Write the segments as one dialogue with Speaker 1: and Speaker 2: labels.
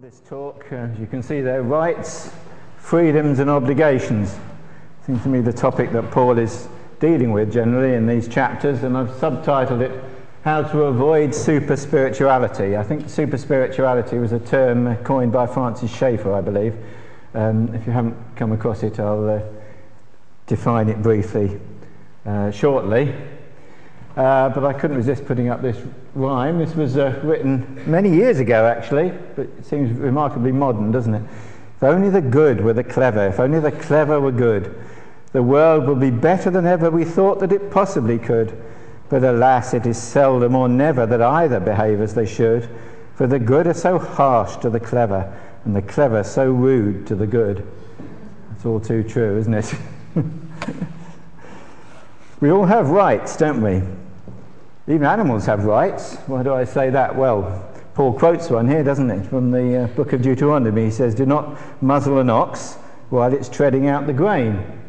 Speaker 1: This talk, uh, as you can see there, rights, freedoms, and obligations. Seems to me the topic that Paul is dealing with generally in these chapters, and I've subtitled it How to Avoid Super Spirituality. I think super spirituality was a term coined by Francis Schaeffer, I believe. Um, if you haven't come across it, I'll uh, define it briefly uh, shortly. Uh, but I couldn't resist putting up this rhyme. This was uh, written many years ago, actually, but it seems remarkably modern, doesn't it? If only the good were the clever, if only the clever were good, the world would be better than ever we thought that it possibly could. But alas, it is seldom or never that either behave as they should, for the good are so harsh to the clever, and the clever so rude to the good. That's all too true, isn't it? we all have rights, don't we? Even animals have rights. Why do I say that? Well, Paul quotes one here, doesn't he, from the uh, book of Deuteronomy. He says, Do not muzzle an ox while it's treading out the grain.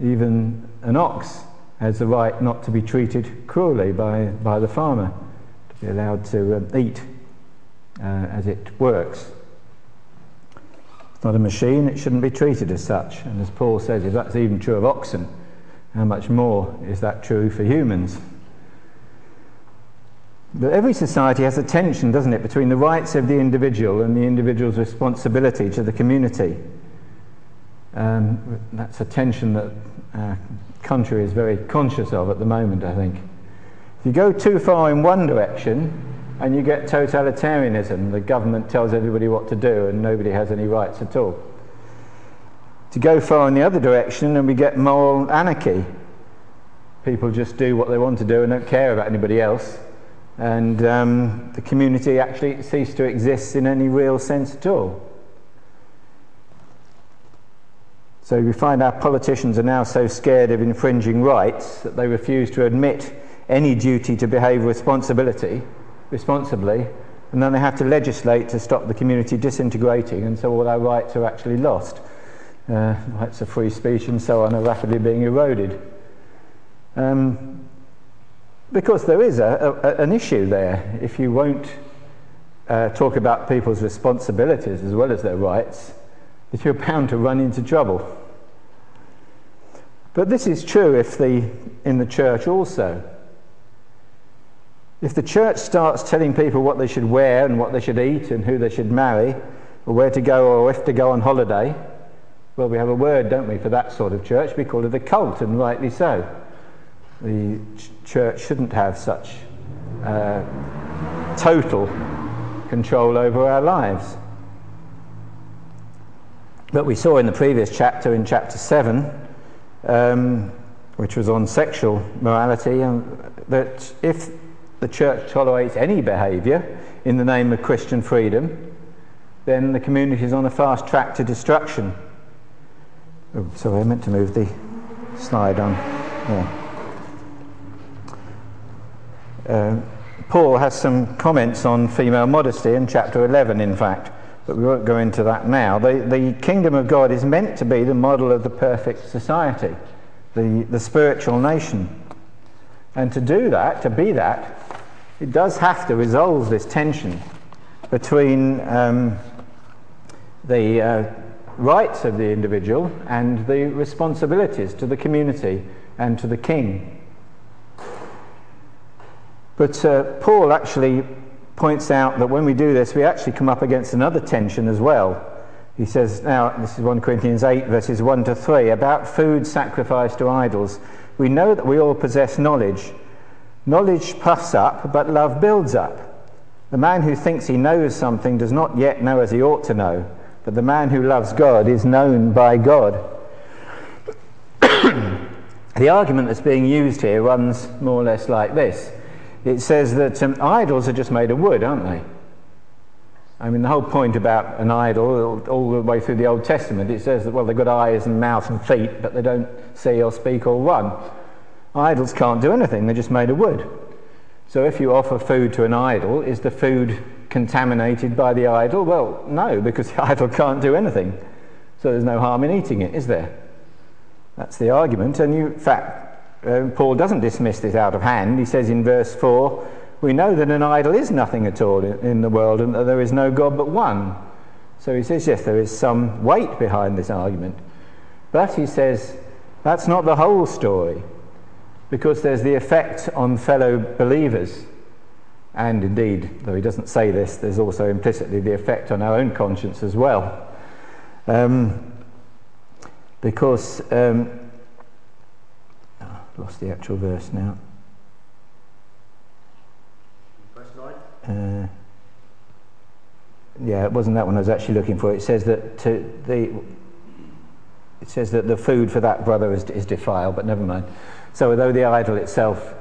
Speaker 1: Even an ox has the right not to be treated cruelly by, by the farmer, to be allowed to uh, eat uh, as it works. It's not a machine, it shouldn't be treated as such. And as Paul says, if that's even true of oxen, how much more is that true for humans? But every society has a tension, doesn't it, between the rights of the individual and the individual's responsibility to the community. Um, that's a tension that our country is very conscious of at the moment, I think. If you go too far in one direction and you get totalitarianism, the government tells everybody what to do and nobody has any rights at all. To go far in the other direction and we get moral anarchy. People just do what they want to do and don't care about anybody else and um, the community actually ceased to exist in any real sense at all. So we find our politicians are now so scared of infringing rights that they refuse to admit any duty to behave responsibility, responsibly, and then they have to legislate to stop the community disintegrating, and so all our rights are actually lost. Uh, rights of free speech and so on are rapidly being eroded. Um, because there is a, a, an issue there. If you won't uh, talk about people's responsibilities as well as their rights, that you're bound to run into trouble. But this is true if the, in the church also. If the church starts telling people what they should wear and what they should eat and who they should marry, or where to go or if to go on holiday, well, we have a word, don't we, for that sort of church. We call it a cult, and rightly so the ch- church shouldn't have such uh, total control over our lives. But we saw in the previous chapter, in chapter 7, um, which was on sexual morality, um, that if the church tolerates any behaviour in the name of Christian freedom, then the community is on a fast track to destruction. Oh, sorry, I meant to move the slide on. Yeah. Uh, Paul has some comments on female modesty in chapter 11, in fact, but we won't go into that now. The, the kingdom of God is meant to be the model of the perfect society, the, the spiritual nation. And to do that, to be that, it does have to resolve this tension between um, the uh, rights of the individual and the responsibilities to the community and to the king. But uh, Paul actually points out that when we do this, we actually come up against another tension as well. He says, now, this is 1 Corinthians 8, verses 1 to 3, about food sacrificed to idols. We know that we all possess knowledge. Knowledge puffs up, but love builds up. The man who thinks he knows something does not yet know as he ought to know, but the man who loves God is known by God. the argument that's being used here runs more or less like this it says that um, idols are just made of wood, aren't they? I mean, the whole point about an idol, all the way through the Old Testament, it says that, well, they've got eyes and mouth and feet, but they don't see or speak or run. Idols can't do anything, they're just made of wood. So if you offer food to an idol, is the food contaminated by the idol? Well, no, because the idol can't do anything. So there's no harm in eating it, is there? That's the argument. And you, in fact, uh, Paul doesn't dismiss this out of hand. He says in verse 4 we know that an idol is nothing at all in the world and that there is no God but one. So he says, yes, there is some weight behind this argument. But he says, that's not the whole story, because there's the effect on fellow believers. And indeed, though he doesn't say this, there's also implicitly the effect on our own conscience as well. Um, because, um, lost the actual verse now. Uh, yeah, it wasn't that one I was actually looking for. It says that to the it says that the food for that brother is, is defiled, but never mind. So, although the idol itself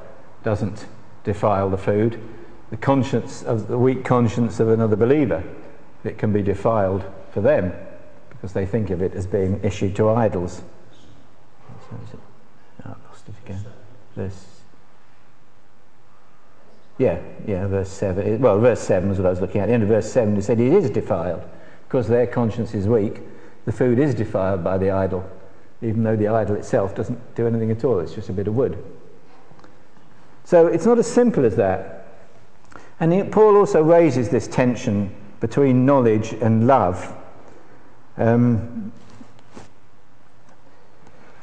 Speaker 1: doesn't defile the food, the conscience of the weak conscience of another believer, it can be defiled for them because they think of it as being issued to idols. So is it? I lost it again. Verse. Yeah, yeah, verse 7. Well, verse 7 was what I was looking at. At the end of verse 7, it said it is defiled because their conscience is weak the food is defiled by the idol, even though the idol itself doesn't do anything at all, it's just a bit of wood. So it's not as simple as that. And Paul also raises this tension between knowledge and love. Um,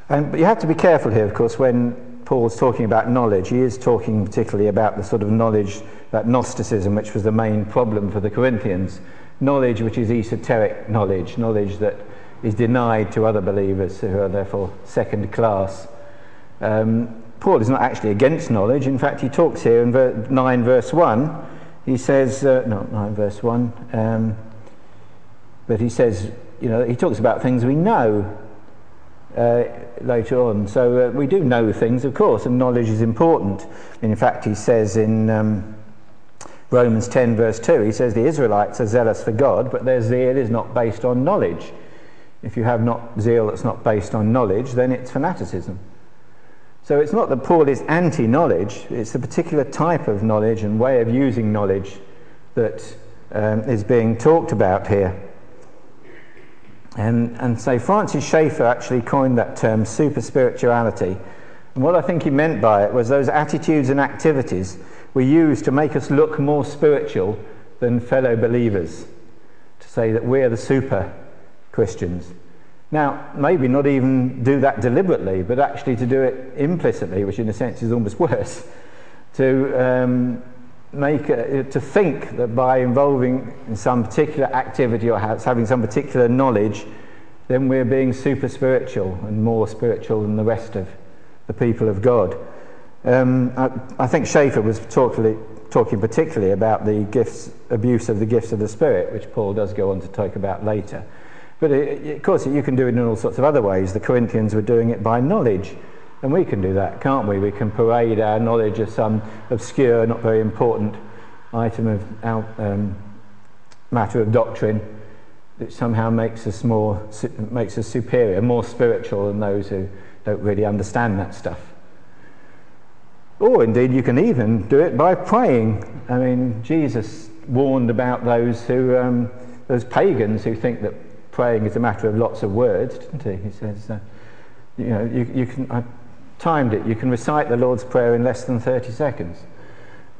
Speaker 1: and but you have to be careful here, of course, when Paul's talking about knowledge. He is talking particularly about the sort of knowledge, that Gnosticism, which was the main problem for the Corinthians. Knowledge which is esoteric knowledge, knowledge that is denied to other believers who are therefore second class. Um, Paul is not actually against knowledge. In fact, he talks here in ver- 9 verse 1. He says, uh, no, 9 verse 1, um, but he says, you know, he talks about things we know later on. So uh, we do know things, of course, and knowledge is important. In fact, he says in um, Romans 10 verse 2, he says the Israelites are zealous for God, but their zeal is not based on knowledge. If you have not zeal that's not based on knowledge, then it's fanaticism. So it's not that Paul is anti knowledge, it's a particular type of knowledge and way of using knowledge that um, is being talked about here. And, and so Francis Schaeffer actually coined that term super spirituality. And what I think he meant by it was those attitudes and activities we use to make us look more spiritual than fellow believers, to say that we're the super Christians. Now, maybe not even do that deliberately, but actually to do it implicitly, which in a sense is almost worse. To um, make a, to think that by involving in some particular activity or having some particular knowledge, then we're being super spiritual and more spiritual than the rest of the people of God. Um, I, I, think Schaeffer was talking, talking particularly about the gifts, abuse of the gifts of the Spirit, which Paul does go on to talk about later. But it, of course, you can do it in all sorts of other ways. The Corinthians were doing it by knowledge. And we can do that, can't we? We can parade our knowledge of some obscure, not very important item of our, um, matter of doctrine that somehow makes us more makes us superior, more spiritual than those who don't really understand that stuff. Or indeed, you can even do it by praying. I mean, Jesus warned about those who um, those pagans who think that praying is a matter of lots of words, didn't he? He says, uh, you know, you, you, can, I timed it, you can recite the Lord's Prayer in less than 30 seconds.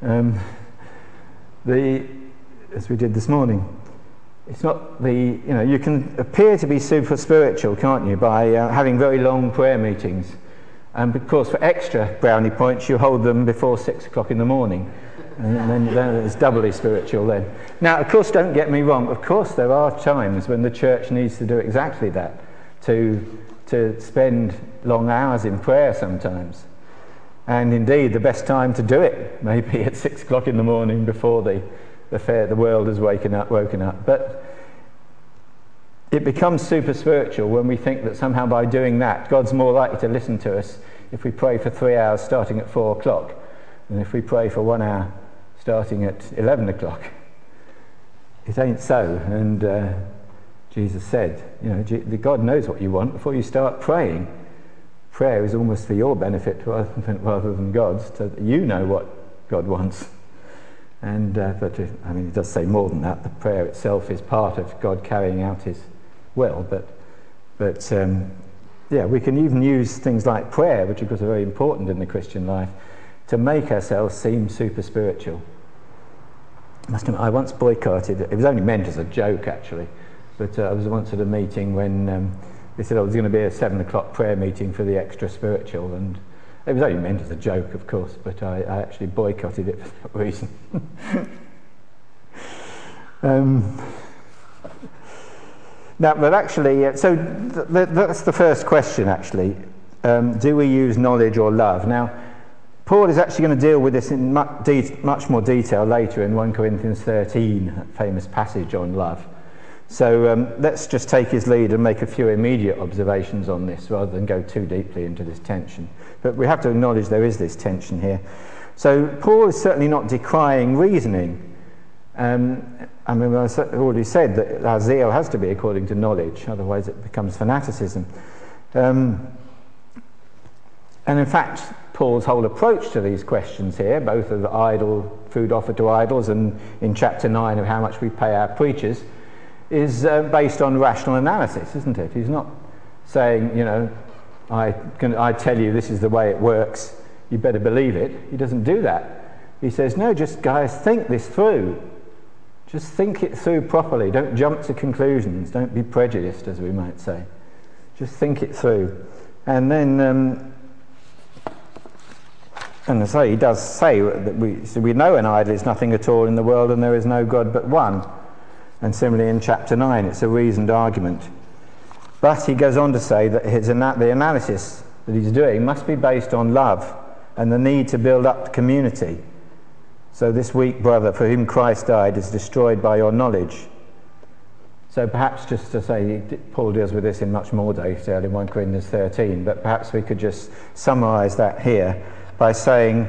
Speaker 1: Um, the, as we did this morning, it's not the, you know, you can appear to be super spiritual, can't you, by uh, having very long prayer meetings. And of course, for extra brownie points, you hold them before six o'clock in the morning and then, then it's doubly spiritual then. Now, of course, don't get me wrong. Of course, there are times when the church needs to do exactly that, to, to spend long hours in prayer sometimes. And indeed, the best time to do it may be at six o'clock in the morning before the, the, fair, the world has woken up, woken up. But it becomes super spiritual when we think that somehow by doing that, God's more likely to listen to us if we pray for three hours starting at four o'clock than if we pray for one hour starting at 11 o'clock. It ain't so. And uh, Jesus said, you know, God knows what you want before you start praying. Prayer is almost for your benefit rather than God's, so that you know what God wants. And, uh, but I mean, it does say more than that. The prayer itself is part of God carrying out His will. But, but um, yeah, we can even use things like prayer, which of course are very important in the Christian life, to make ourselves seem super spiritual. admit, I once boycotted, it was only meant as a joke actually, but uh, I was once at a meeting when um, they said oh, was going to be a seven o'clock prayer meeting for the extra spiritual, and it was only meant as a joke, of course, but I, I actually boycotted it for that reason. um, now, but actually, uh, so th- th- that's the first question, actually. Um, do we use knowledge or love? Now, Paul is actually going to deal with this in much, de- much more detail later in 1 Corinthians 13, that famous passage on love. So um, let's just take his lead and make a few immediate observations on this rather than go too deeply into this tension. But we have to acknowledge there is this tension here. So Paul is certainly not decrying reasoning. Um, I mean, I've already said that our zeal has to be according to knowledge, otherwise it becomes fanaticism. Um, and in fact, Paul's whole approach to these questions here, both of the idol, food offered to idols, and in chapter 9 of how much we pay our preachers, is uh, based on rational analysis, isn't it? He's not saying, you know, I, can, I tell you this is the way it works, you better believe it. He doesn't do that. He says, no, just guys, think this through. Just think it through properly. Don't jump to conclusions. Don't be prejudiced, as we might say. Just think it through. And then um, and so he does say that we, so we know an idol is nothing at all in the world and there is no God but one. And similarly in chapter 9, it's a reasoned argument. But he goes on to say that his, the analysis that he's doing must be based on love and the need to build up community. So this weak brother for whom Christ died is destroyed by your knowledge. So perhaps just to say, Paul deals with this in much more detail in 1 Corinthians 13, but perhaps we could just summarize that here by saying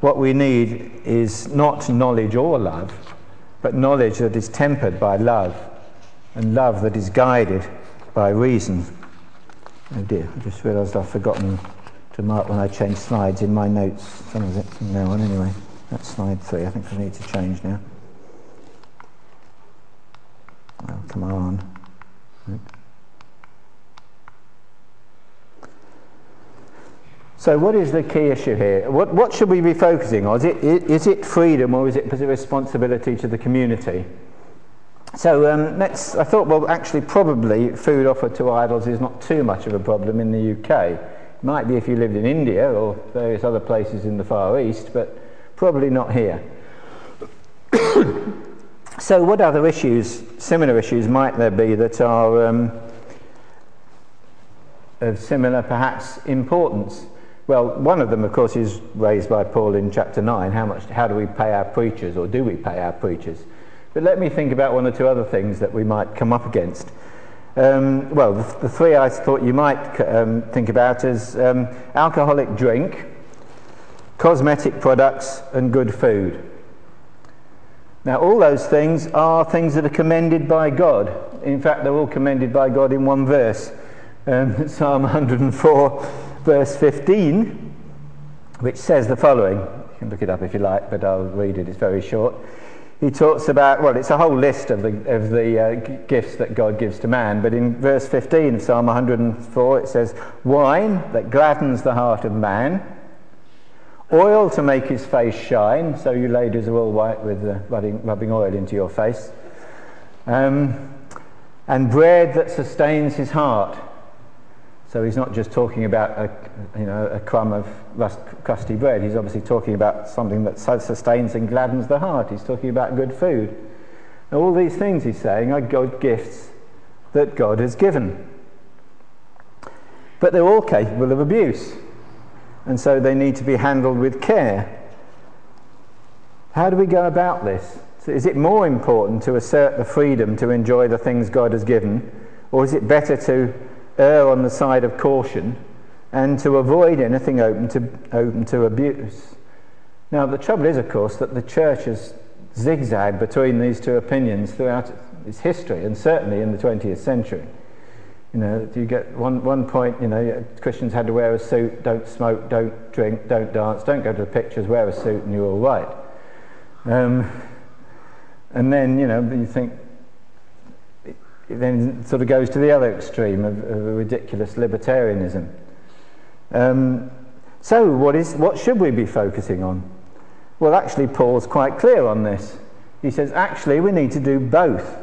Speaker 1: what we need is not knowledge or love, but knowledge that is tempered by love, and love that is guided by reason. Oh dear, I just realised I've forgotten to mark when I change slides in my notes, some of it from now on anyway. That's slide three, I think I need to change now. Come on. So, what is the key issue here? What, what should we be focusing on? Is it, is it freedom or is it responsibility to the community? So, um, let's, I thought, well, actually, probably food offered to idols is not too much of a problem in the UK. It might be if you lived in India or various other places in the Far East, but probably not here. so, what other issues, similar issues, might there be that are um, of similar, perhaps, importance? Well, one of them, of course, is raised by Paul in chapter 9. How, much, how do we pay our preachers, or do we pay our preachers? But let me think about one or two other things that we might come up against. Um, well, the, the, three I thought you might um, think about is um, alcoholic drink, cosmetic products, and good food. Now, all those things are things that are commended by God. In fact, they're all commended by God in one verse. Um, Psalm 104 verse 15, which says the following. You can look it up if you like, but I'll read it, it's very short. He talks about, well, it's a whole list of the, of the uh, gifts that God gives to man, but in verse 15 of Psalm 104 it says, Wine that gladdens the heart of man, oil to make his face shine, so you ladies are all white with uh, rubbing, rubbing oil into your face, um, and bread that sustains his heart. So he's not just talking about a, you know, a crumb of rust, crusty bread. He's obviously talking about something that sustains and gladdens the heart. He's talking about good food. Now, all these things he's saying are God gifts that God has given. But they're all capable of abuse. And so they need to be handled with care. How do we go about this? So is it more important to assert the freedom to enjoy the things God has given, or is it better to err on the side of caution and to avoid anything open to, open to abuse. Now, the trouble is, of course, that the church has zigzagged between these two opinions throughout its history, and certainly in the 20th century. You know, you get one, one point, you know, Christians had to wear a suit, don't smoke, don't drink, don't dance, don't go to the pictures, wear a suit, and you're all right. Um, and then, you know, you think, it then sort of goes to the other extreme of, of ridiculous libertarianism. Um, so, what, is, what should we be focusing on? Well, actually, Paul's quite clear on this. he says, actually, we need to do both.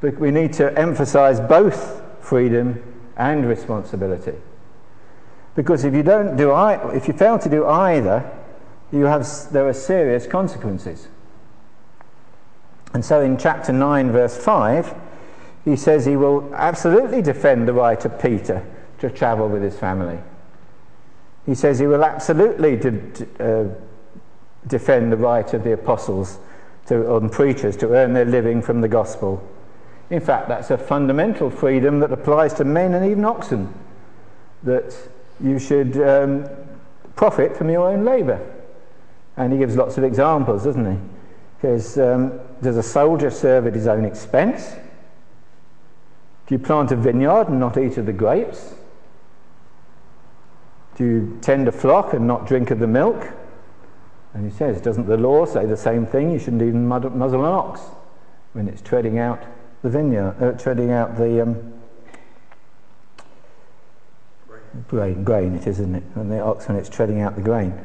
Speaker 1: But we need to emphasize both freedom and responsibility. Because if you don't do if you fail to do either, you have, there are serious consequences. And so in chapter 9, verse 5, he says he will absolutely defend the right of Peter to travel with his family. He says he will absolutely de- uh, defend the right of the apostles to, and preachers to earn their living from the gospel. In fact, that's a fundamental freedom that applies to men and even oxen, that you should um, profit from your own labour. And he gives lots of examples, doesn't he? Because um, does a soldier serve at his own expense? Do you plant a vineyard and not eat of the grapes? Do you tend a flock and not drink of the milk? And he says, doesn't the law say the same thing? You shouldn't even muzzle an ox when it's treading out the vineyard, uh, treading out the um, grain. grain. it is, isn't it? And the ox when it's treading out the grain.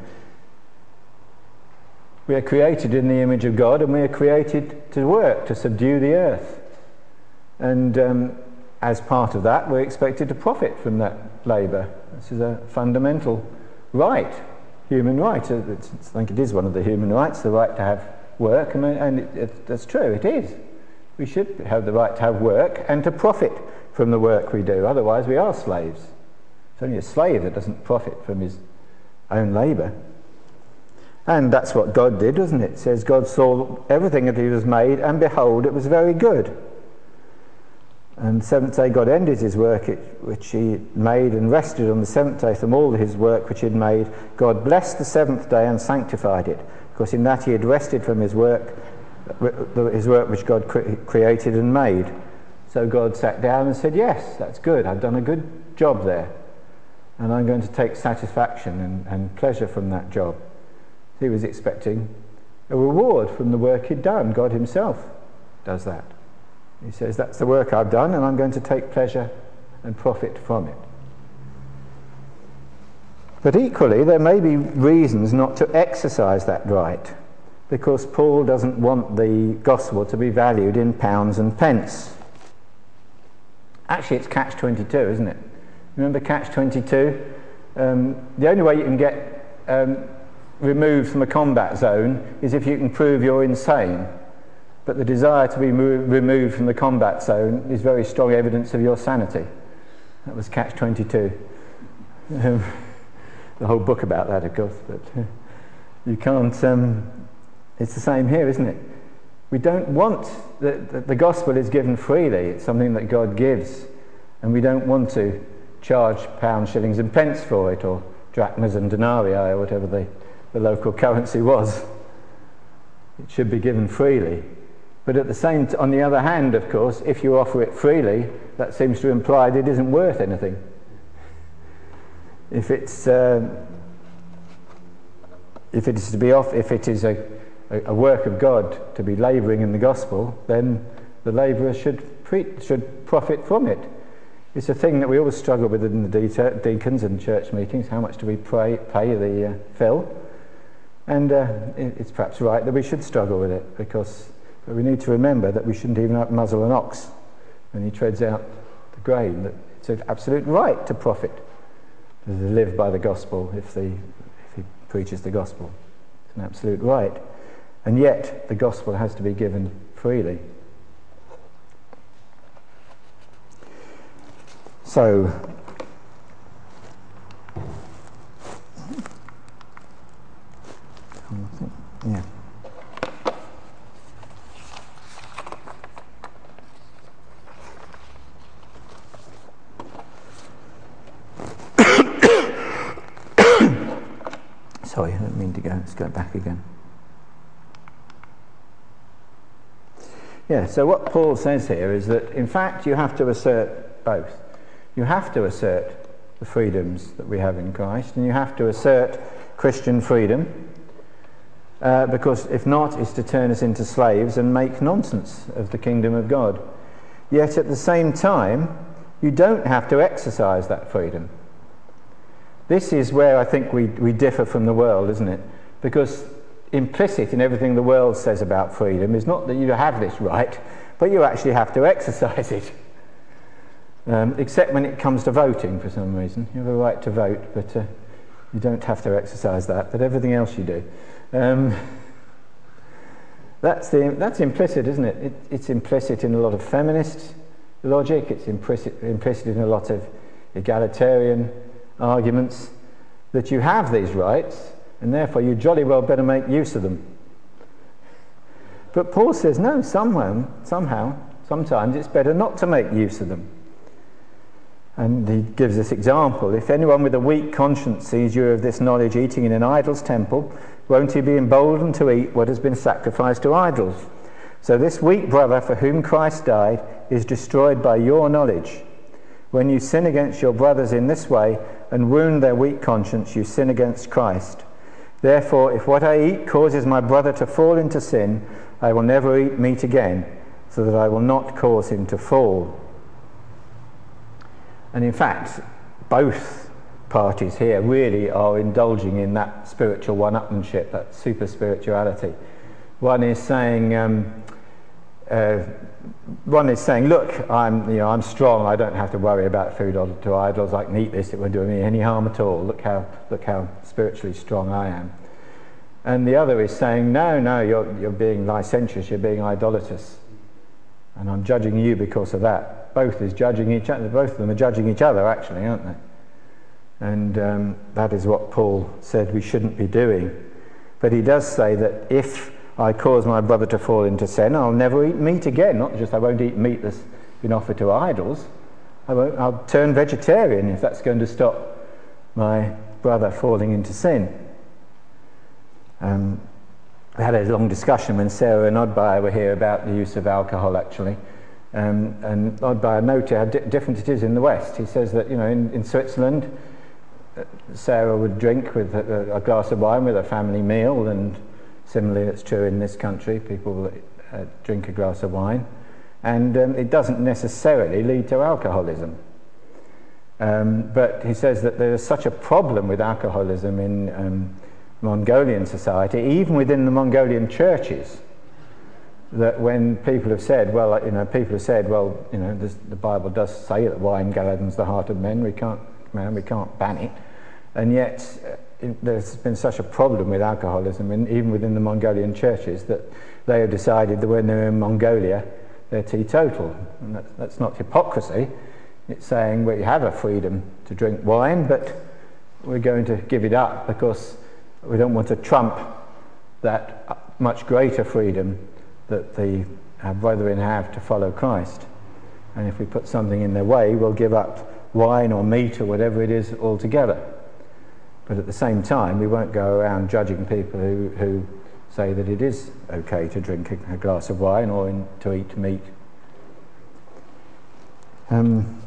Speaker 1: We are created in the image of God and we are created to work, to subdue the earth. And um, as part of that, we're expected to profit from that labour. This is a fundamental right, human right. It's, I think it is one of the human rights, the right to have work, and, and it, it, that's true, it is. We should have the right to have work and to profit from the work we do. Otherwise, we are slaves. It's only a slave that doesn't profit from his own labour. And that's what God did, doesn't it? It says God saw everything that he was made, and behold, it was very good. And seventh day God ended his work which he made and rested on the seventh day from all his work which he had made. God blessed the seventh day and sanctified it, because in that he had rested from his work, his work which God created and made. So God sat down and said, Yes, that's good. I've done a good job there. And I'm going to take satisfaction and, and pleasure from that job. He was expecting a reward from the work he'd done. God himself does that. He says, That's the work I've done, and I'm going to take pleasure and profit from it. But equally, there may be reasons not to exercise that right, because Paul doesn't want the gospel to be valued in pounds and pence. Actually, it's catch 22, isn't it? Remember catch 22? Um, the only way you can get um, removed from a combat zone is if you can prove you're insane. But the desire to be removed from the combat zone is very strong evidence of your sanity. That was Catch 22. Um, the whole book about that, of course, but uh, you can't. Um, it's the same here, isn't it? We don't want the, the, the gospel is given freely. It's something that God gives, and we don't want to charge pounds, shillings, and pence for it, or drachmas and denarii, or whatever the, the local currency was. It should be given freely. But at the same, t- on the other hand, of course, if you offer it freely, that seems to imply that it isn't worth anything. If it's uh, if it is to be off, if it is a, a, work of God to be labouring in the gospel, then the labourer should pre- should profit from it. It's a thing that we always struggle with in the de- deacons and church meetings. How much do we pray, pay the uh, fill? And uh, it's perhaps right that we should struggle with it because we need to remember that we shouldn't even muzzle an ox when he treads out the grain, that it's an absolute right to profit, to live by the gospel if, the, if he preaches the gospel. It's an absolute right. And yet, the gospel has to be given freely. So, yeah. Sorry, I didn't mean to go. Let's go back again. Yeah, so what Paul says here is that in fact you have to assert both. You have to assert the freedoms that we have in Christ, and you have to assert Christian freedom, uh, because if not, it's to turn us into slaves and make nonsense of the kingdom of God. Yet at the same time, you don't have to exercise that freedom. This is where I think we, we differ from the world, isn't it? Because implicit in everything the world says about freedom is not that you have this right, but you actually have to exercise it. Um, except when it comes to voting for some reason. You have a right to vote, but uh, you don't have to exercise that, but everything else you do. Um, that's, the, that's implicit, isn't it? it? It's implicit in a lot of feminist logic, it's implicit, implicit in a lot of egalitarian arguments that you have these rights, and therefore you jolly well better make use of them. But Paul says, no, somehow, somehow, sometimes it's better not to make use of them. And he gives this example. If anyone with a weak conscience sees you of this knowledge eating in an idol's temple, won't he be emboldened to eat what has been sacrificed to idols? So this weak brother for whom Christ died is destroyed by your knowledge. When you sin against your brothers in this way and wound their weak conscience, you sin against Christ. Therefore, if what I eat causes my brother to fall into sin, I will never eat meat again, so that I will not cause him to fall. And in fact, both parties here really are indulging in that spiritual one upmanship, that super spirituality. One is saying, um, uh, one is saying, look, I'm, you know, I'm strong, I don't have to worry about food or to idols, I can eat this, it won't do me any harm at all. Look how, look how spiritually strong I am. And the other is saying, no, no, you're, you're being licentious, you're being idolatrous. And I'm judging you because of that both is judging each other. Both of them are judging each other, actually, aren't they? And um, that is what Paul said we shouldn't be doing. But he does say that if I cause my brother to fall into sin, I'll never eat meat again. Not just I won't eat meat that's been offered to idols. I won't, I'll turn vegetarian if that's going to stop my brother falling into sin. Um, we had a long discussion when Sarah and Oddbyer were here about the use of alcohol, actually. Um, and Oddbyer noted how di- different it is in the West. He says that, you know, in, in Switzerland, uh, Sarah would drink with a, a, glass of wine with a family meal, and similarly, it's true in this country. People uh, drink a glass of wine, and um, it doesn't necessarily lead to alcoholism. Um, but he says that there is such a problem with alcoholism in um, Mongolian society, even within the Mongolian churches that when people have said, well, you know, people have said, well, you know, this, the Bible does say that wine gladdens the heart of men. We can't, man, we can't ban it, and yet uh, it, there's been such a problem with alcoholism, in, even within the Mongolian churches, that they have decided that when they're in Mongolia, they're teetotal. And that's, that's not hypocrisy. It's saying we have a freedom to drink wine, but we're going to give it up because we don't want to trump that uh, much greater freedom that the our brethren have to follow Christ. And if we put something in their way, we'll give up wine or meat or whatever it is altogether. But at the same time, we won't go around judging people who, who say that it is okay to drink a, a glass of wine or in, to eat meat. Um,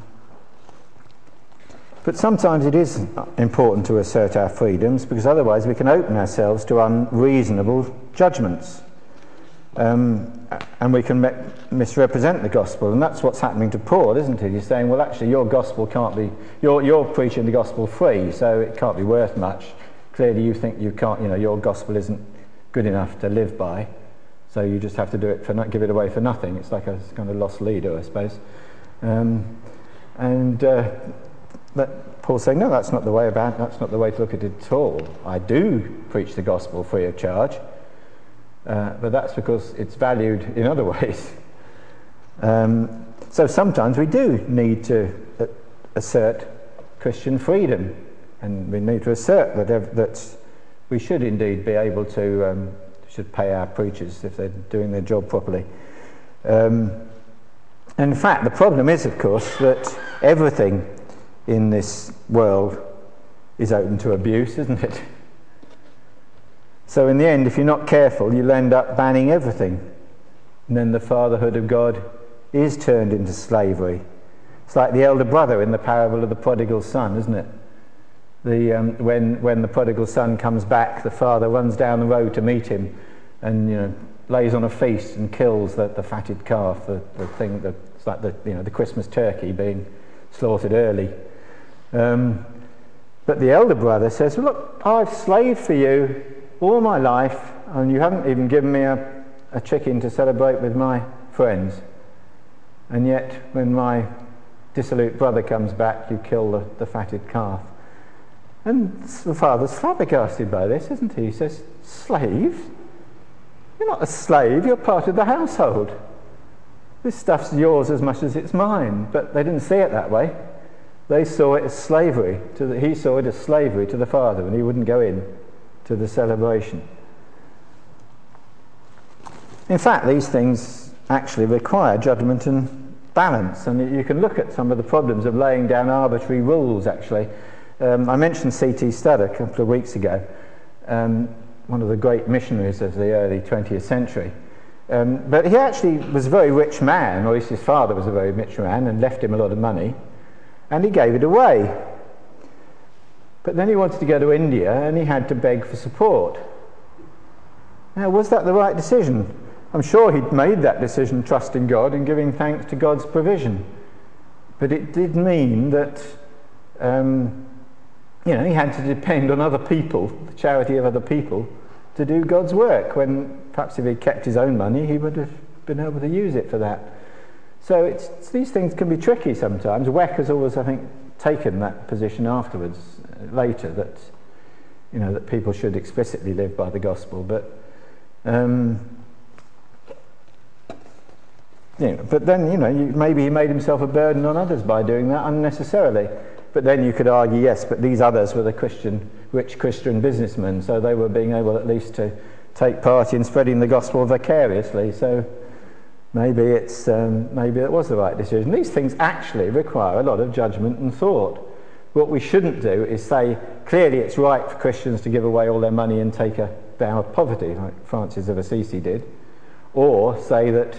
Speaker 1: but sometimes it is important to assert our freedoms because otherwise we can open ourselves to unreasonable judgments. Um, and we can misrepresent the gospel. And that's what's happening to Paul, isn't it? He's saying, well, actually, your gospel can't be, you're, you're preaching the gospel free, so it can't be worth much. Clearly, you think you can't, you know, your gospel isn't good enough to live by, so you just have to do it for not, give it away for nothing. It's like a kind of lost leader, I suppose. Um, and uh, but Paul's saying, no, that's not the way about, that's not the way to look at it at all. I do preach the gospel free of charge. Uh, but that's because it's valued in other ways. Um, so sometimes we do need to uh, assert Christian freedom, and we need to assert that, that we should indeed be able to um, should pay our preachers if they're doing their job properly. Um, in fact, the problem is, of course, that everything in this world is open to abuse, isn't it? So, in the end, if you're not careful, you'll end up banning everything. And then the fatherhood of God is turned into slavery. It's like the elder brother in the parable of the prodigal son, isn't it? The, um, when, when the prodigal son comes back, the father runs down the road to meet him and you know, lays on a feast and kills the, the fatted calf, the, the thing that, it's like the, you know, the Christmas turkey being slaughtered early. Um, but the elder brother says, Look, I've slaved for you all my life, and you haven't even given me a, a chicken to celebrate with my friends. And yet, when my dissolute brother comes back, you kill the, the fatted calf. And the father's flabbergasted by this, isn't he? He says, Slave? You're not a slave, you're part of the household. This stuff's yours as much as it's mine. But they didn't see it that way. They saw it as slavery. The, he saw it as slavery to the father, and he wouldn't go in to the celebration. In fact, these things actually require judgment and balance, and you can look at some of the problems of laying down arbitrary rules, actually. Um, I mentioned C.T. Studd a couple of weeks ago, um, one of the great missionaries of the early 20th century. Um, but he actually was a very rich man, or at least his father was a very rich man, and left him a lot of money, and he gave it away. But then he wanted to go to India, and he had to beg for support. Now, was that the right decision? I'm sure he'd made that decision trusting God and giving thanks to God's provision. But it did mean that um, you know, he had to depend on other people, the charity of other people, to do God's work when perhaps if he'd kept his own money, he would have been able to use it for that. So it's, these things can be tricky sometimes. WEC has always, I think, taken that position afterwards, later, that, you know, that people should explicitly live by the gospel. But, um, you know, but then, you know, you, maybe he made himself a burden on others by doing that unnecessarily. But then you could argue, yes, but these others were the Christian, rich Christian businessmen, so they were being able at least to take part in spreading the gospel vicariously. So maybe it's um, maybe it was the right decision. These things actually require a lot of judgment and thought. What we shouldn't do is say clearly it's right for Christians to give away all their money and take a vow of poverty, like Francis of Assisi did, or say that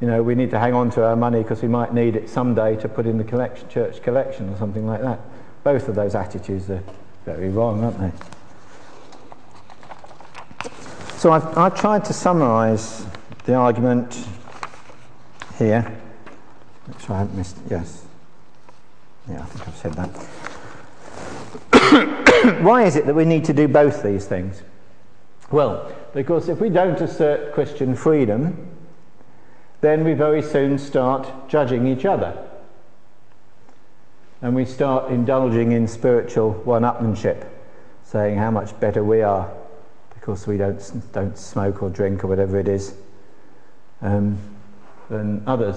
Speaker 1: you know we need to hang on to our money because we might need it someday to put in the collection, church collection or something like that. Both of those attitudes are very wrong, aren't they? So I've, I've tried to summarise the argument here. Make sure I haven't missed. Yes. Yeah, I think I've said that. Why is it that we need to do both these things? Well, because if we don't assert Christian freedom, then we very soon start judging each other. And we start indulging in spiritual one upmanship, saying how much better we are because we don't, don't smoke or drink or whatever it is, um, than others.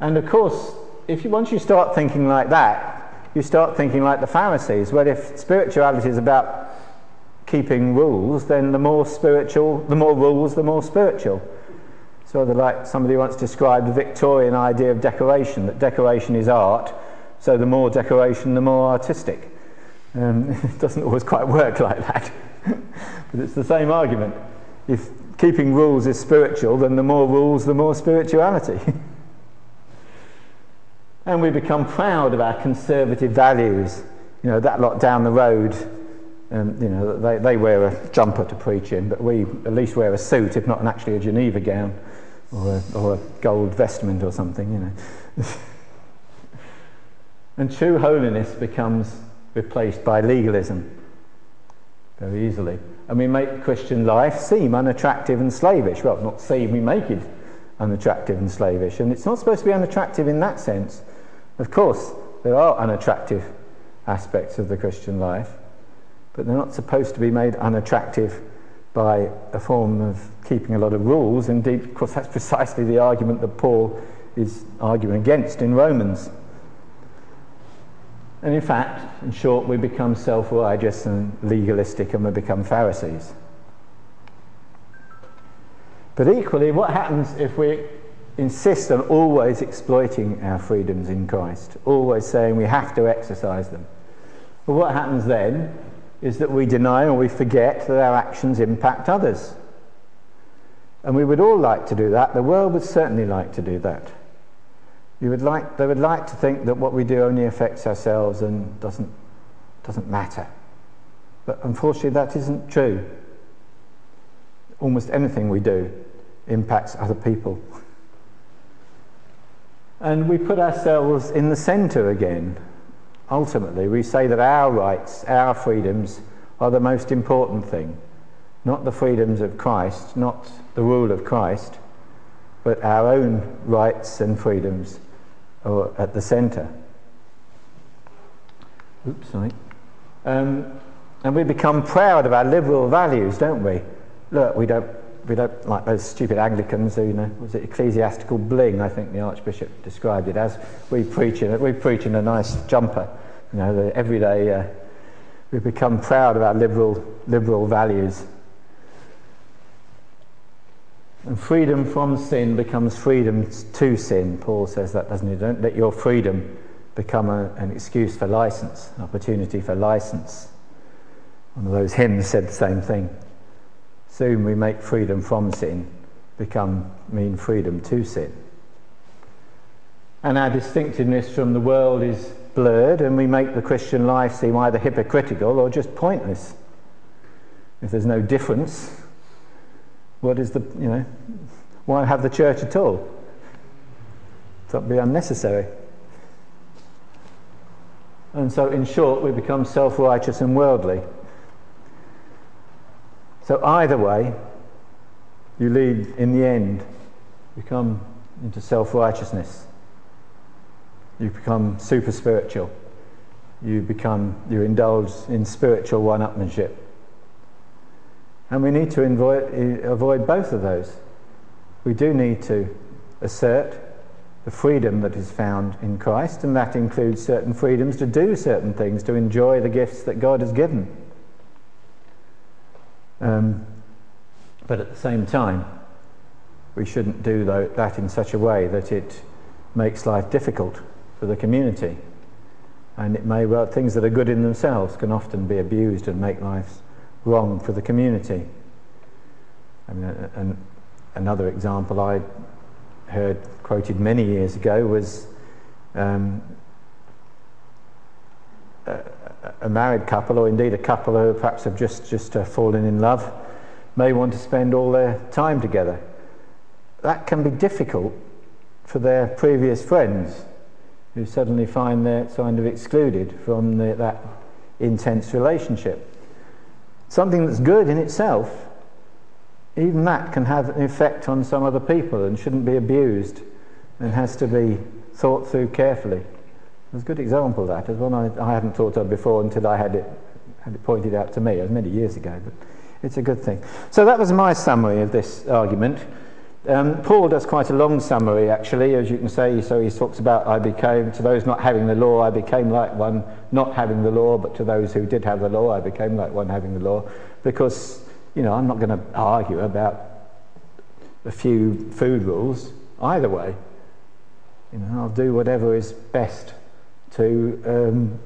Speaker 1: And of course, if you, once you start thinking like that, you start thinking like the Pharisees. Well, if spirituality is about keeping rules, then the more spiritual, the more rules, the more spiritual. Of like somebody once described the Victorian idea of decoration, that decoration is art, so the more decoration, the more artistic. Um, it doesn't always quite work like that. but it's the same argument. If keeping rules is spiritual, then the more rules, the more spirituality. and we become proud of our conservative values. You know, that lot down the road, um, you know, they, they wear a jumper to preach in, but we at least wear a suit, if not actually a Geneva gown or a, or a gold vestment or something, you know. and true holiness becomes replaced by legalism very easily. And we make Christian life seem unattractive and slavish. Well, not seem, we make it unattractive and slavish. And it's not supposed to be unattractive in that sense. Of course, there are unattractive aspects of the Christian life, but they're not supposed to be made unattractive by a form of keeping a lot of rules. Indeed, of course, that's precisely the argument that Paul is arguing against in Romans. And in fact, in short, we become self righteous and legalistic and we become Pharisees. But equally, what happens if we insist on always exploiting our freedoms in Christ, always saying we have to exercise them? Well, what happens then is that we deny or we forget that our actions impact others. And we would all like to do that. The world would certainly like to do that. You would like, they would like to think that what we do only affects ourselves and doesn't, doesn't matter. But unfortunately, that isn't true. Almost anything we do impacts other people. And we put ourselves in the centre again. Ultimately, we say that our rights, our freedoms, are the most important thing. not the freedoms of Christ, not the rule of Christ, but our own rights and freedoms are at the centre. Oops, sorry. Um, and we become proud of our liberal values, don't we? Look, we don't, we don't like those stupid Anglicans who, you know, was it ecclesiastical bling, I think the Archbishop described it as. We preach in, we preach in a nice jumper, you know, the everyday, uh, we become proud of our liberal, liberal values. And freedom from sin becomes freedom to sin. Paul says that, doesn't he? Don't let your freedom become a, an excuse for license, an opportunity for license. One of those hymns said the same thing. Soon we make freedom from sin become mean freedom to sin. And our distinctiveness from the world is blurred, and we make the Christian life seem either hypocritical or just pointless. If there's no difference, what is the, you know, why have the church at all? That would be unnecessary. And so, in short, we become self righteous and worldly. So, either way, you lead in the end, you come into self righteousness. You become super spiritual. You become, you indulge in spiritual one upmanship. And we need to avoid, avoid both of those. We do need to assert the freedom that is found in Christ, and that includes certain freedoms to do certain things, to enjoy the gifts that God has given. Um, but at the same time, we shouldn't do that in such a way that it makes life difficult for the community. And it may well, things that are good in themselves can often be abused and make life wrong for the community. I mean, an, another example I heard quoted many years ago was um, a, a, married couple, or indeed a couple who perhaps have just, just uh, fallen in love, may want to spend all their time together. That can be difficult for their previous friends who suddenly find they're kind of excluded from the, that intense relationship something that's good in itself, even that can have an effect on some other people and shouldn't be abused and has to be thought through carefully. There's a good example of that. As one I, I hadn't thought of before until I had it, had it pointed out to me. It was many years ago, but it's a good thing. So that was my summary of this argument. Um, Paul does quite a long summary, actually, as you can say. So he talks about, I became, to those not having the law, I became like one not having the law, but to those who did have the law, I became like one having the law. Because, you know, I'm not going to argue about a few food rules either way. You know, I'll do whatever is best to um,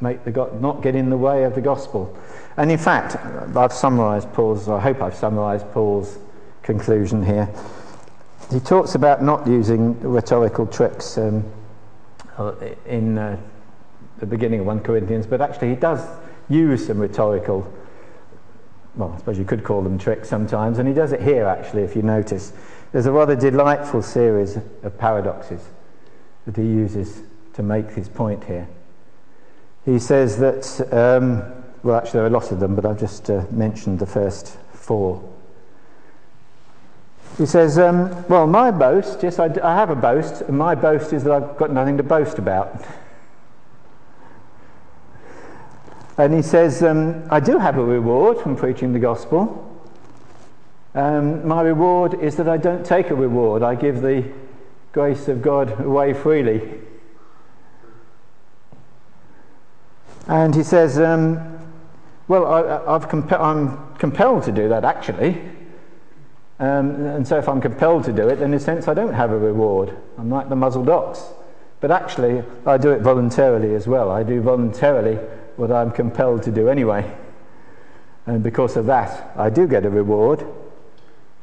Speaker 1: make the go- not get in the way of the gospel. And in fact, I've summarised Paul's, I hope I've summarised Paul's conclusion here. He talks about not using rhetorical tricks um, uh, in uh, the beginning of 1 Corinthians, but actually he does use some rhetorical, well, I suppose you could call them tricks sometimes, and he does it here actually, if you notice. There's a rather delightful series of paradoxes that he uses to make his point here. He says that, um, well, actually, there are a lot of them, but I've just uh, mentioned the first four. He says, um, Well, my boast, yes, I, I have a boast, and my boast is that I've got nothing to boast about. And he says, um, I do have a reward from preaching the gospel. Um, my reward is that I don't take a reward, I give the grace of God away freely. And he says, um, Well, I, am compelled to do that actually. Um, and so if I'm compelled to do it, then in a sense I don't have a reward. I'm like the muzzled ox. But actually, I do it voluntarily as well. I do voluntarily what I'm compelled to do anyway. And because of that, I do get a reward.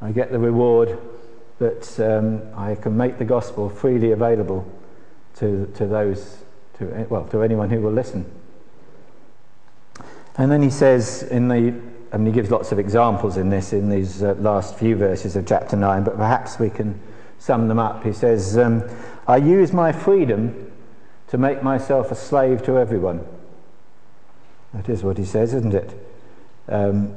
Speaker 1: I get the reward that um, I can make the gospel freely available to, to those, to, well, to anyone who will listen. And then he says in the I mean, he gives lots of examples in this, in these uh, last few verses of chapter 9, but perhaps we can sum them up. He says, um, I use my freedom to make myself a slave to everyone. That is what he says, isn't it? Um,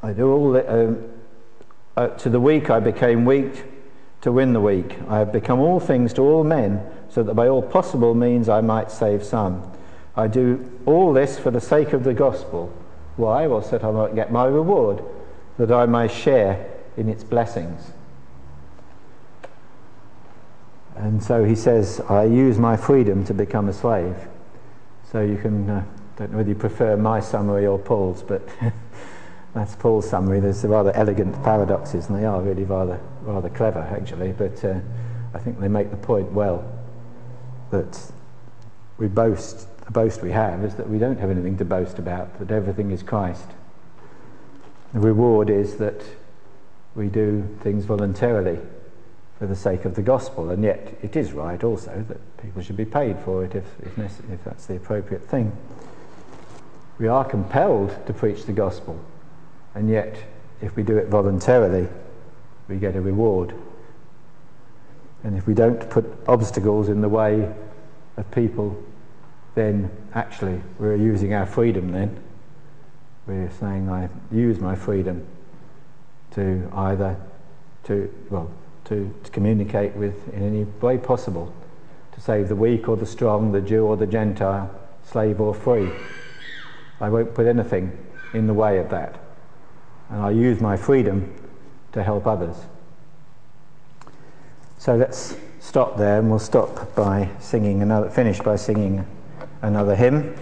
Speaker 1: I do all the, um, uh, to the weak I became weak to win the weak. I have become all things to all men, so that by all possible means I might save some. I do all this for the sake of the gospel. Why? Well, so that I might get my reward, that I may share in its blessings. And so he says, I use my freedom to become a slave. So you can, uh, don't know whether you prefer my summary or Paul's, but that's Paul's summary. There's rather elegant paradoxes, and they are really rather, rather clever, actually. But uh, I think they make the point well that we boast, boast we have is that we don't have anything to boast about, that everything is Christ. The reward is that we do things voluntarily for the sake of the gospel, and yet it is right also that people should be paid for it if, if, if that's the appropriate thing. We are compelled to preach the gospel, and yet if we do it voluntarily, we get a reward. And if we don't put obstacles in the way of people, then actually we're using our freedom then. We're saying, I use my freedom to either to well to, to communicate with in any way possible to save the weak or the strong, the Jew or the Gentile, slave or free. I won't put anything in the way of that. And I use my freedom to help others. So let's stop there and we'll stop by singing another, finish by singing another hymn.